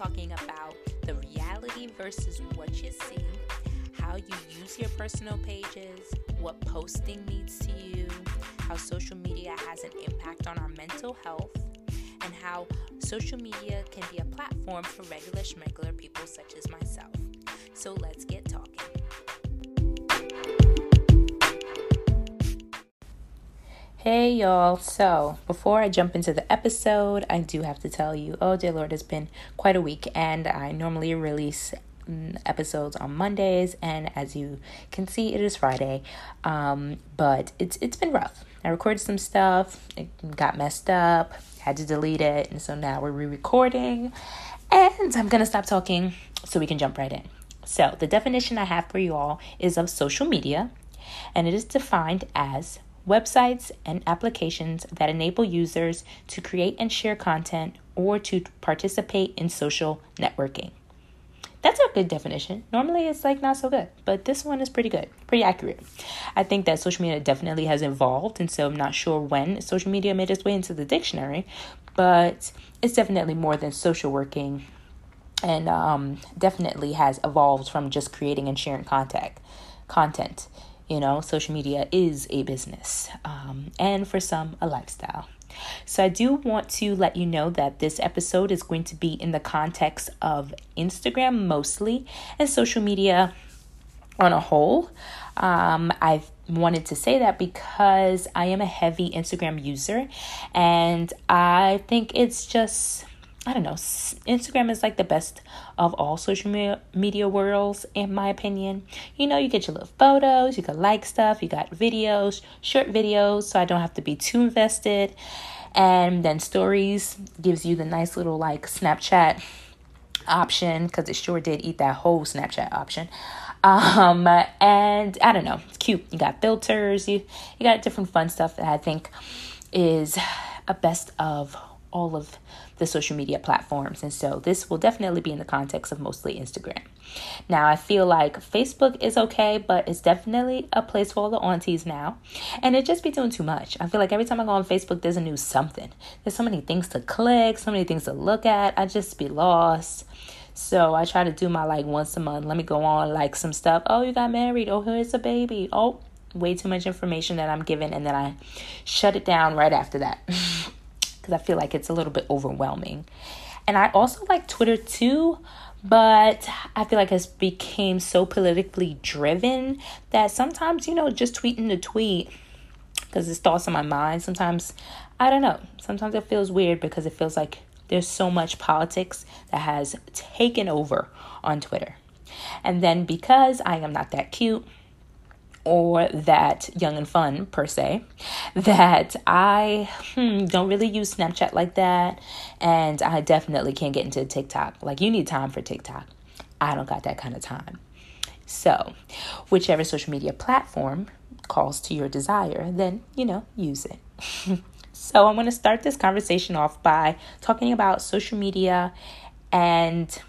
talking about the reality versus what you see, how you use your personal pages, what posting means to you, how social media has an impact on our mental health, and how social media can be a platform for regular schmegular people such as myself. So let's get talking. Hey y'all, so before I jump into the episode, I do have to tell you, oh dear Lord, it's been quite a week, and I normally release mm, episodes on Mondays, and as you can see, it is Friday. Um, but it's it's been rough. I recorded some stuff, it got messed up, had to delete it, and so now we're re-recording, and I'm gonna stop talking so we can jump right in. So the definition I have for you all is of social media, and it is defined as websites and applications that enable users to create and share content or to participate in social networking. That's a good definition. Normally it's like not so good, but this one is pretty good, pretty accurate. I think that social media definitely has evolved, and so I'm not sure when social media made its way into the dictionary, but it's definitely more than social working and um, definitely has evolved from just creating and sharing contact content you know, social media is a business um, and for some, a lifestyle. So, I do want to let you know that this episode is going to be in the context of Instagram mostly and social media on a whole. Um, I've wanted to say that because I am a heavy Instagram user and I think it's just I don't know, Instagram is like the best of all social media, worlds, in my opinion. You know, you get your little photos, you can like stuff, you got videos, short videos, so I don't have to be too invested. And then stories gives you the nice little like Snapchat option because it sure did eat that whole Snapchat option. Um, and I don't know, it's cute. You got filters, you you got different fun stuff that I think is a best of all of the social media platforms. And so this will definitely be in the context of mostly Instagram. Now, I feel like Facebook is okay, but it's definitely a place for all the aunties now. And it just be doing too much. I feel like every time I go on Facebook, there's a new something. There's so many things to click, so many things to look at. I just be lost. So I try to do my like once a month. Let me go on like some stuff. Oh, you got married. Oh, here's a baby. Oh, way too much information that I'm given, and then I shut it down right after that. because I feel like it's a little bit overwhelming. And I also like Twitter too, but I feel like it's became so politically driven that sometimes, you know, just tweeting the tweet because it's thoughts in my mind. Sometimes I don't know. Sometimes it feels weird because it feels like there's so much politics that has taken over on Twitter. And then because I am not that cute, or that young and fun per se that I hmm, don't really use Snapchat like that and I definitely can't get into TikTok. Like you need time for TikTok. I don't got that kind of time. So, whichever social media platform calls to your desire, then, you know, use it. so, I'm going to start this conversation off by talking about social media and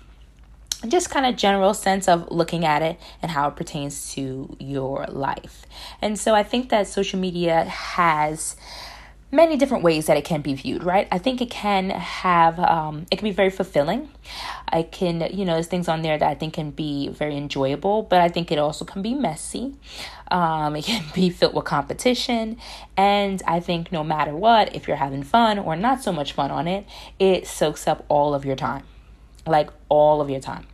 just kind of general sense of looking at it and how it pertains to your life. And so I think that social media has many different ways that it can be viewed, right? I think it can have, um, it can be very fulfilling. I can, you know, there's things on there that I think can be very enjoyable, but I think it also can be messy. Um, it can be filled with competition. And I think no matter what, if you're having fun or not so much fun on it, it soaks up all of your time like all of your time.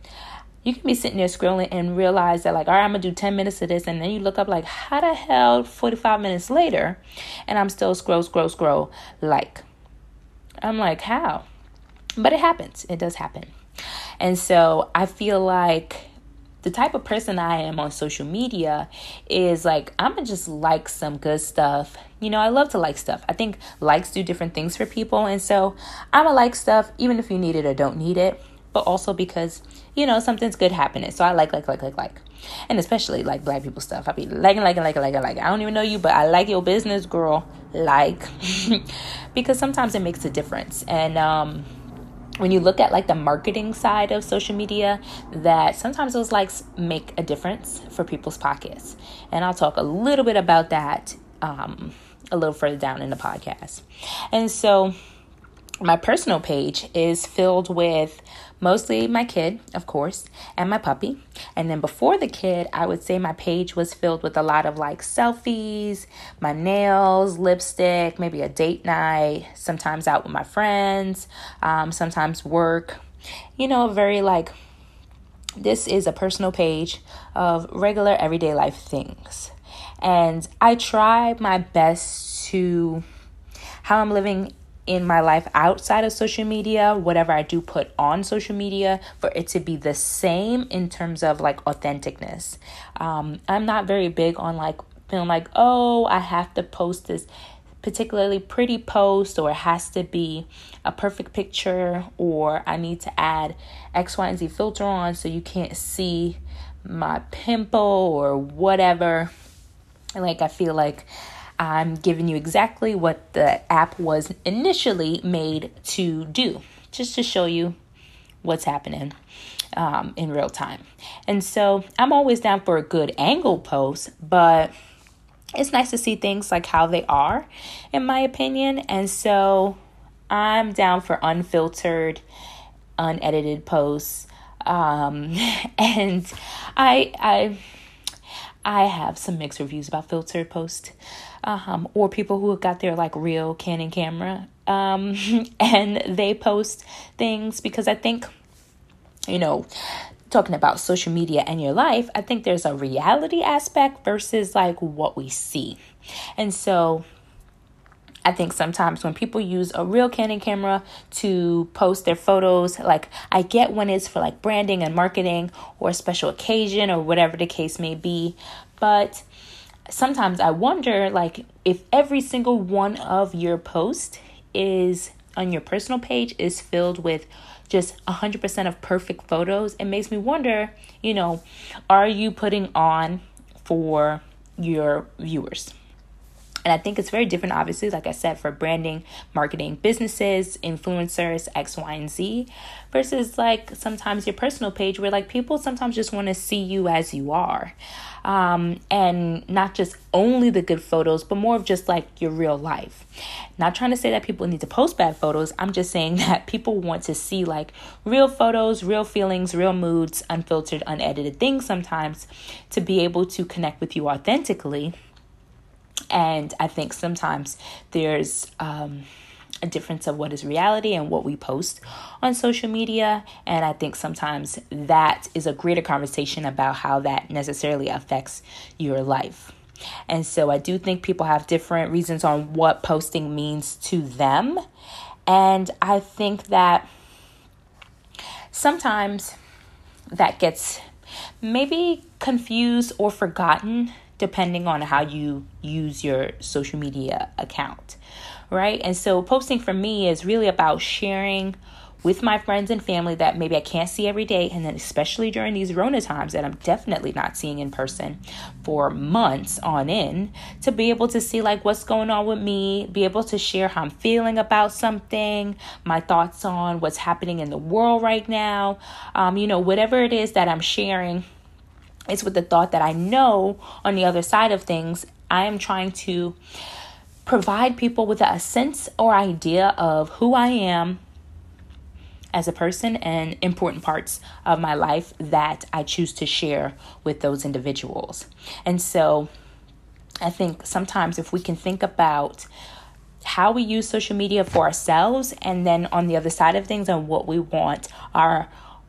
You can be sitting there scrolling and realize that, like, all right, I'm gonna do 10 minutes of this, and then you look up, like, how the hell 45 minutes later, and I'm still scroll, scroll, scroll, like, I'm like, how? But it happens, it does happen. And so I feel like the type of person I am on social media is like, I'm gonna just like some good stuff. You know, I love to like stuff. I think likes do different things for people. And so I'm gonna like stuff even if you need it or don't need it but also because you know something's good happening. So I like, like, like, like, like, and especially like black people stuff. I be liking, liking, liking, liking, like. I don't even know you, but I like your business, girl. Like, because sometimes it makes a difference. And um, when you look at like the marketing side of social media, that sometimes those likes make a difference for people's pockets. And I'll talk a little bit about that um, a little further down in the podcast. And so my personal page is filled with mostly my kid, of course, and my puppy. And then before the kid, I would say my page was filled with a lot of like selfies, my nails, lipstick, maybe a date night, sometimes out with my friends, um, sometimes work. You know, very like this is a personal page of regular everyday life things. And I try my best to how I'm living in my life outside of social media, whatever I do put on social media, for it to be the same in terms of like authenticness. Um, I'm not very big on like feeling like, oh, I have to post this particularly pretty post or it has to be a perfect picture or I need to add X, Y, and Z filter on so you can't see my pimple or whatever. Like, I feel like I'm giving you exactly what the app was initially made to do, just to show you what's happening um, in real time. And so I'm always down for a good angle post, but it's nice to see things like how they are, in my opinion. And so I'm down for unfiltered, unedited posts. Um, and I, I, I have some mixed reviews about filtered posts um, or people who have got their like real Canon camera um, and they post things because I think, you know, talking about social media and your life, I think there's a reality aspect versus like what we see. And so I think sometimes when people use a real Canon camera to post their photos, like I get when it's for like branding and marketing or a special occasion or whatever the case may be, but sometimes I wonder like if every single one of your posts is on your personal page is filled with just 100% of perfect photos, it makes me wonder, you know, are you putting on for your viewers? And I think it's very different, obviously, like I said, for branding, marketing, businesses, influencers, X, Y, and Z, versus like sometimes your personal page where like people sometimes just want to see you as you are. Um, and not just only the good photos, but more of just like your real life. Not trying to say that people need to post bad photos. I'm just saying that people want to see like real photos, real feelings, real moods, unfiltered, unedited things sometimes to be able to connect with you authentically and I think sometimes there's um, a difference of what is reality and what we post on social media. And I think sometimes that is a greater conversation about how that necessarily affects your life. And so I do think people have different reasons on what posting means to them. And I think that sometimes that gets maybe confused or forgotten depending on how you use your social media account, right? And so posting for me is really about sharing with my friends and family that maybe I can't see every day, and then especially during these Rona times that I'm definitely not seeing in person for months on end, to be able to see like what's going on with me, be able to share how I'm feeling about something, my thoughts on what's happening in the world right now, um, you know, whatever it is that I'm sharing it's with the thought that I know on the other side of things, I am trying to provide people with a sense or idea of who I am as a person and important parts of my life that I choose to share with those individuals. And so I think sometimes if we can think about how we use social media for ourselves and then on the other side of things and what we want our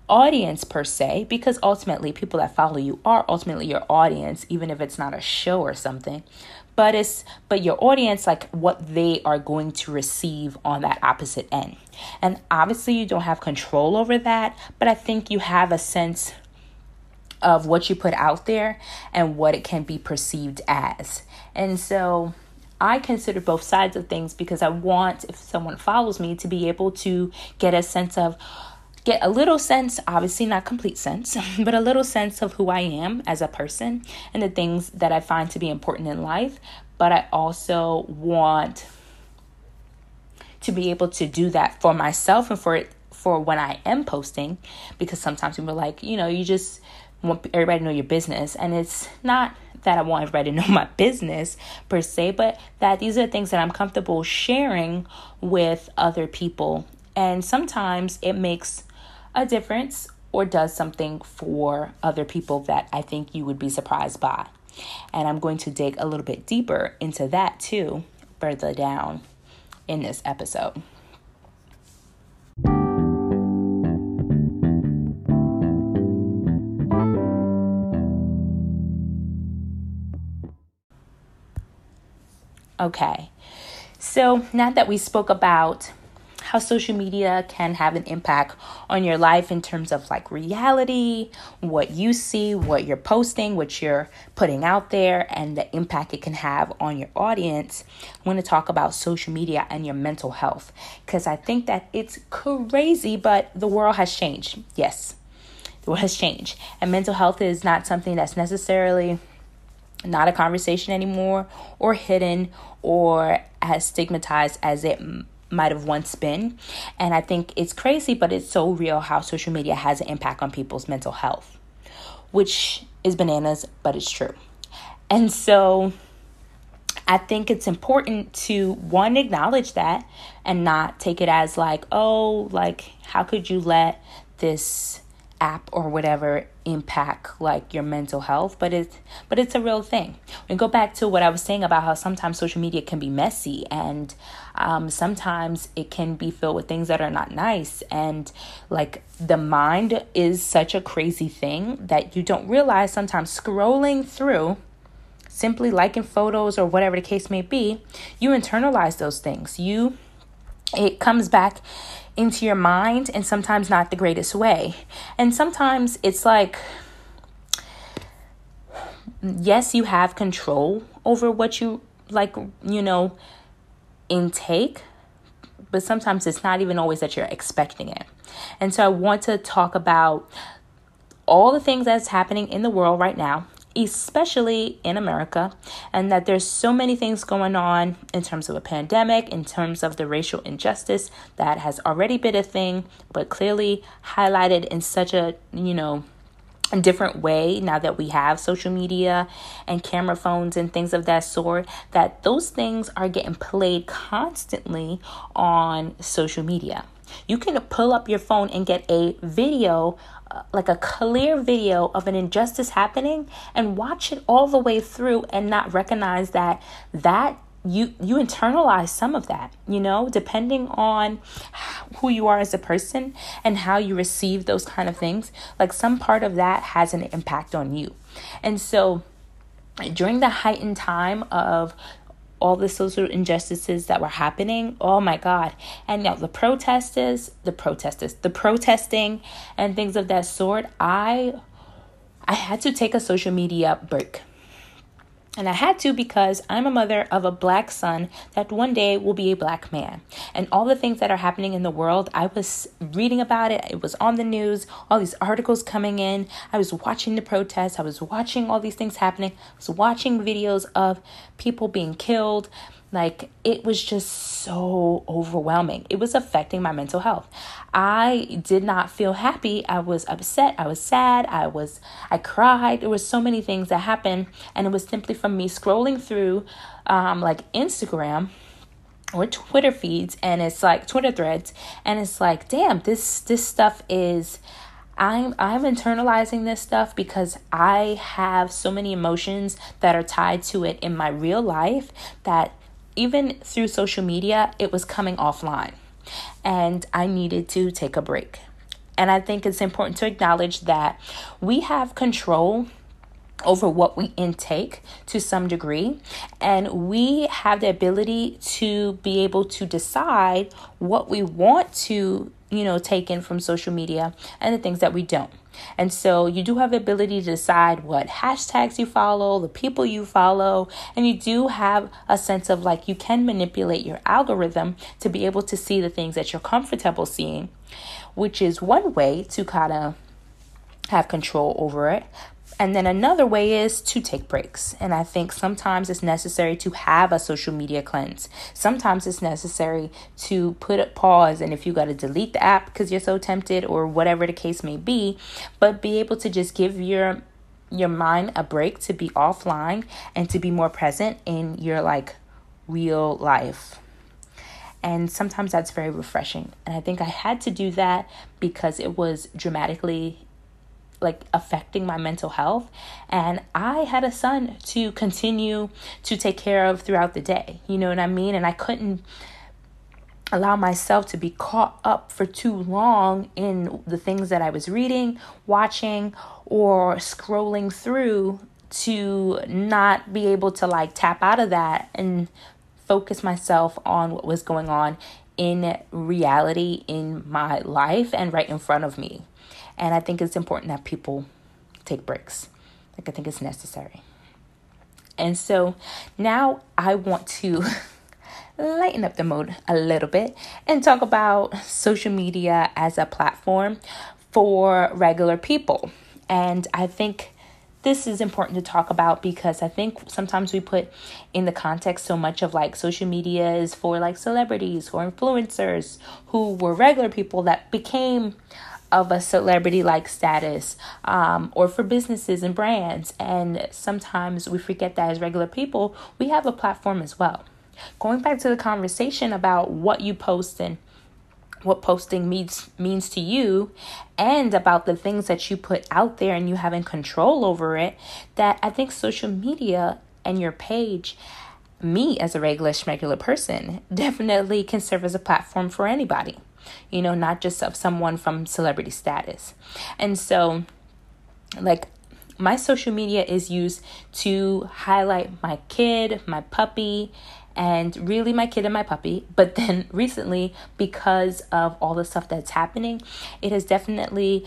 audience per se because ultimately people that follow you are ultimately your audience even if it's not a show or something. But it's but your audience like what they are going to receive on that opposite end. And obviously you don't have control over that but i think you have a sense of what you put out there and what it can be perceived as. And so I consider both sides of things because I want, if someone follows me, to be able to get a sense of, get a little sense, obviously not complete sense, but a little sense of who I am as a person and the things that I find to be important in life. But I also want to be able to do that for myself and for it for when I am posting because sometimes people are like, you know, you just want everybody to know your business. And it's not that I want everybody to know my business per se, but that these are things that I'm comfortable sharing with other people. And sometimes it makes a difference or does something for other people that I think you would be surprised by. And I'm going to dig a little bit deeper into that too further down in this episode. Okay, so now that we spoke about how social media can have an impact on your life in terms of like reality, what you see, what you're posting, what you're putting out there, and the impact it can have on your audience. I want to talk about social media and your mental health because I think that it's crazy, but the world has changed. Yes, the world has changed, and mental health is not something that's necessarily not a conversation anymore or hidden or as stigmatized as it might have once been. And I think it's crazy, but it's so real how social media has an impact on people's mental health, which is bananas, but it's true. And so I think it's important to one acknowledge that and not take it as like, oh, like how could you let this app or whatever impact like your mental health but it's but it's a real thing. We go back to what i was saying about how sometimes social media can be messy and um, sometimes it can be filled with things that are not nice. And like the mind is such a crazy thing that you don't realize sometimes scrolling through simply liking photos or whatever the case may be you internalize those things. You it comes back into your mind and sometimes not the greatest way. And sometimes it's like, yes, you have control over what you like, you know, intake, but sometimes it's not even always that you're expecting it. And so I want to talk about all the things that's happening in the world right now especially in America, and that there's so many things going on in terms of a pandemic, in terms of the racial injustice that has already been a thing, but clearly highlighted in such a, you know, a different way now that we have social media and camera phones and things of that sort that those things are getting played constantly on social media. You can pull up your phone and get a video like a clear video of an injustice happening and watch it all the way through and not recognize that that you you internalize some of that you know depending on who you are as a person and how you receive those kind of things like some part of that has an impact on you. And so during the heightened time of all the social injustices that were happening. Oh my God. And now the protesters, the protesters, the protesting and things of that sort, I I had to take a social media break. And I had to because I'm a mother of a black son that one day will be a black man. And all the things that are happening in the world, I was reading about it. It was on the news, all these articles coming in. I was watching the protests. I was watching all these things happening. I was watching videos of people being killed. Like it was just so overwhelming. It was affecting my mental health. I did not feel happy. I was upset. I was sad. I was I cried. There was so many things that happened and it was simply from me scrolling through um like Instagram or Twitter feeds and it's like Twitter threads and it's like, damn, this this stuff is I'm I'm internalizing this stuff because I have so many emotions that are tied to it in my real life that even through social media, it was coming offline. And I needed to take a break. And I think it's important to acknowledge that we have control over what we intake to some degree and we have the ability to be able to decide what we want to you know take in from social media and the things that we don't and so you do have the ability to decide what hashtags you follow, the people you follow, and you do have a sense of like you can manipulate your algorithm to be able to see the things that you're comfortable seeing, which is one way to kind of have control over it. And then another way is to take breaks. And I think sometimes it's necessary to have a social media cleanse. Sometimes it's necessary to put a pause. And if you got to delete the app because you're so tempted or whatever the case may be, but be able to just give your your mind a break to be offline and to be more present in your like real life. And sometimes that's very refreshing. And I think I had to do that because it was dramatically like affecting my mental health. And i had a son to continue to take care of throughout the day. You know what i mean? And i couldn't allow myself to be caught up for too long in the things that i was reading watching or scrolling through to not be able to like tap out of that and focus myself on what was going on in reality in my life and right in front of me and I think it's important that people take breaks. Like, I think it's necessary. And so now I want to lighten up the mood a little bit and talk about social media as a platform for regular people. And I think this is important to talk about because I think sometimes we put in the context so much of like social media is for like celebrities or influencers who were regular people that became of a celebrity like status um, or for businesses and brands. And sometimes we forget that as regular people, we have a platform as well. Going back to the conversation about what you post and what posting means means to you and about the things that you put out there and you having control over it that I think social media and your page me as a regular regular person definitely can serve as a platform for anybody you know, not just of someone from celebrity status. And so, like, my social media is used to highlight my kid, my puppy, and really my kid and my puppy. But then recently, because of all the stuff that's happening, it has definitely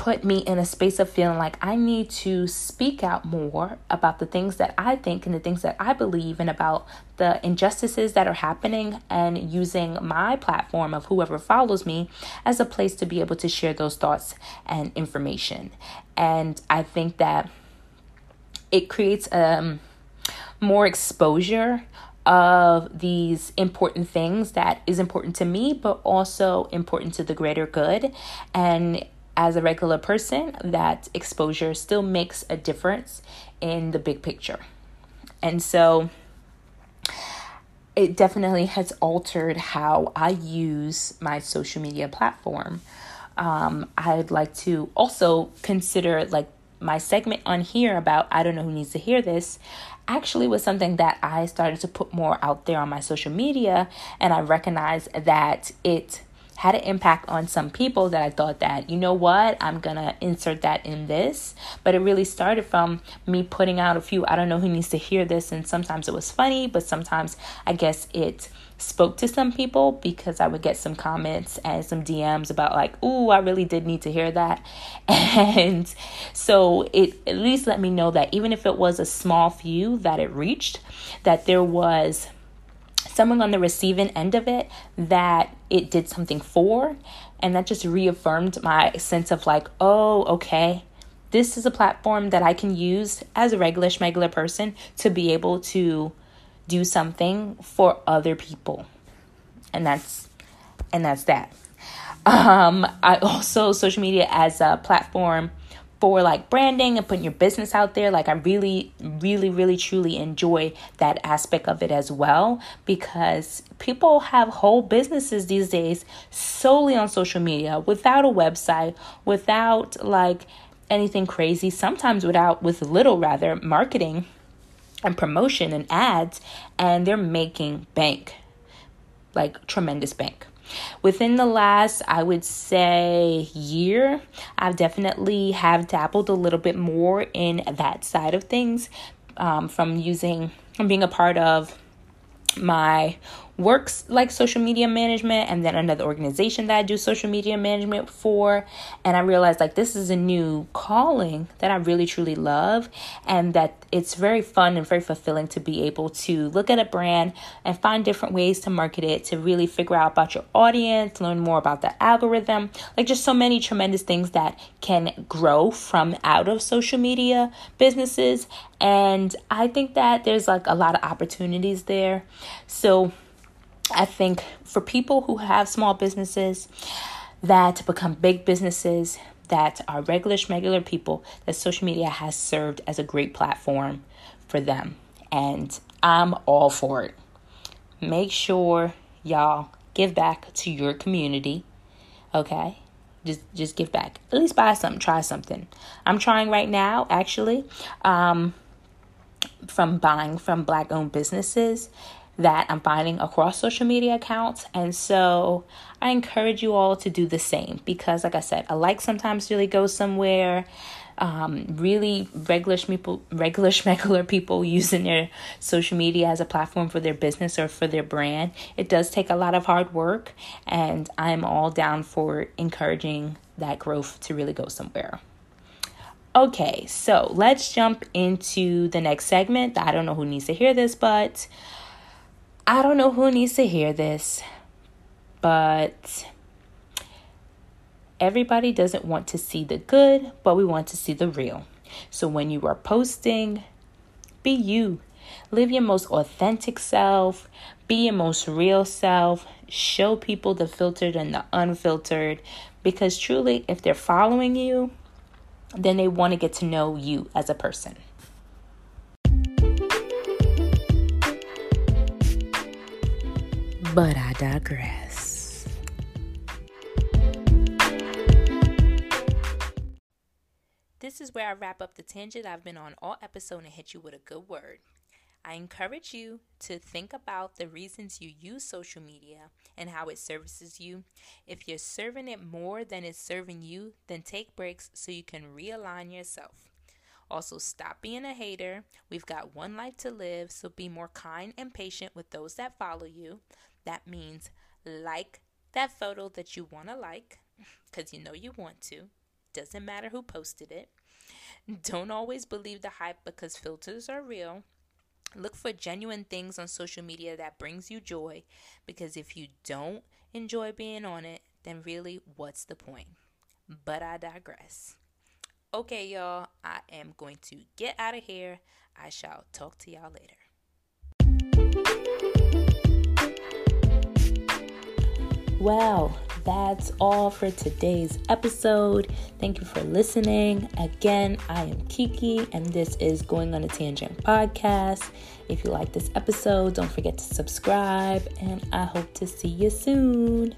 put me in a space of feeling like I need to speak out more about the things that I think and the things that I believe and about the injustices that are happening and using my platform of whoever follows me as a place to be able to share those thoughts and information. And I think that it creates um more exposure of these important things that is important to me but also important to the greater good and as a regular person, that exposure still makes a difference in the big picture. And so it definitely has altered how I use my social media platform. Um, I'd like to also consider like my segment on here about I don't know who needs to hear this actually was something that I started to put more out there on my social media and I recognize that it had an impact on some people that I thought that, you know what, I'm gonna insert that in this. But it really started from me putting out a few, I don't know who needs to hear this, and sometimes it was funny, but sometimes I guess it spoke to some people because I would get some comments and some DMs about like, "Ooh, I really did need to hear that." And so it at least let me know that even if it was a small few that it reached, that there was someone on the receiving end of it that it did something for. And that just reaffirmed my sense of like, oh, okay, this is a platform that I can use as a regular schmegular person to be able to do something for other people. And that's and that's that. Um, I also social media as a platform for like branding and putting your business out there. Like I really, really, really, truly enjoy that aspect of it as well because people have whole businesses these days solely on social media without a website, without like anything crazy, sometimes without, with little rather, marketing and promotion and ads, and they're making bank like tremendous bank. Within the last, I would say, year, I've definitely have dabbled a little bit more in that side of things um, from using, from being a part of my works like social media management and then another organization that I do social media management for. And I realized like this is a new calling that I really truly love and that it's very fun and very fulfilling to be able to look at a brand and find different ways to market it, to really figure out about your audience, learn more about the algorithm, like just so many tremendous things that can grow from out of social media businesses. And I think that there's like a lot of opportunities there. So I think for people who have small businesses that become big businesses that are regular schmegular people, that social media has served as a great platform for them. And I'm all for it. Make sure y'all give back to your community. Okay? Just just give back. At least buy something, try something. I'm trying right now actually um from buying from black owned businesses that I'm finding across social media accounts. And so I encourage you all to do the same because, like I said, a like sometimes really goes somewhere. Um, really regular people, regular schmegular people using their social media as a platform for their business or for their brand. It does take a lot of hard work, and I'm all down for encouraging that growth to really go somewhere. Okay, so let's jump into the next segment. I don't know who needs to hear this, but I don't know who needs to hear this, but everybody doesn't want to see the good, but we want to see the real. So when you are posting, be you. Live your most authentic self, be your most real self, show people the filtered and the unfiltered because truly, if they're following you, then they want to get to know you as a person. But I digress. This is where I wrap up the tangent I've been on all episode and hit you with a good word. I encourage you to think about the reasons you use social media and how it services you. If you're serving it more than it's serving you, then take breaks so you can realign yourself. Also, stop being a hater. We've got one life to live, so be more kind and patient with those that follow you. That means like that photo that you want to like because you know you want to. Doesn't matter who posted it. Don't always believe the hype because filters are real. Look for genuine things on social media that brings you joy because if you don't enjoy being on it, then really what's the point? But I digress. Okay, y'all, I am going to get out of here. I shall talk to y'all later. Well, that's all for today's episode. Thank you for listening. Again, I am Kiki, and this is Going on a Tangent podcast. If you like this episode, don't forget to subscribe, and I hope to see you soon.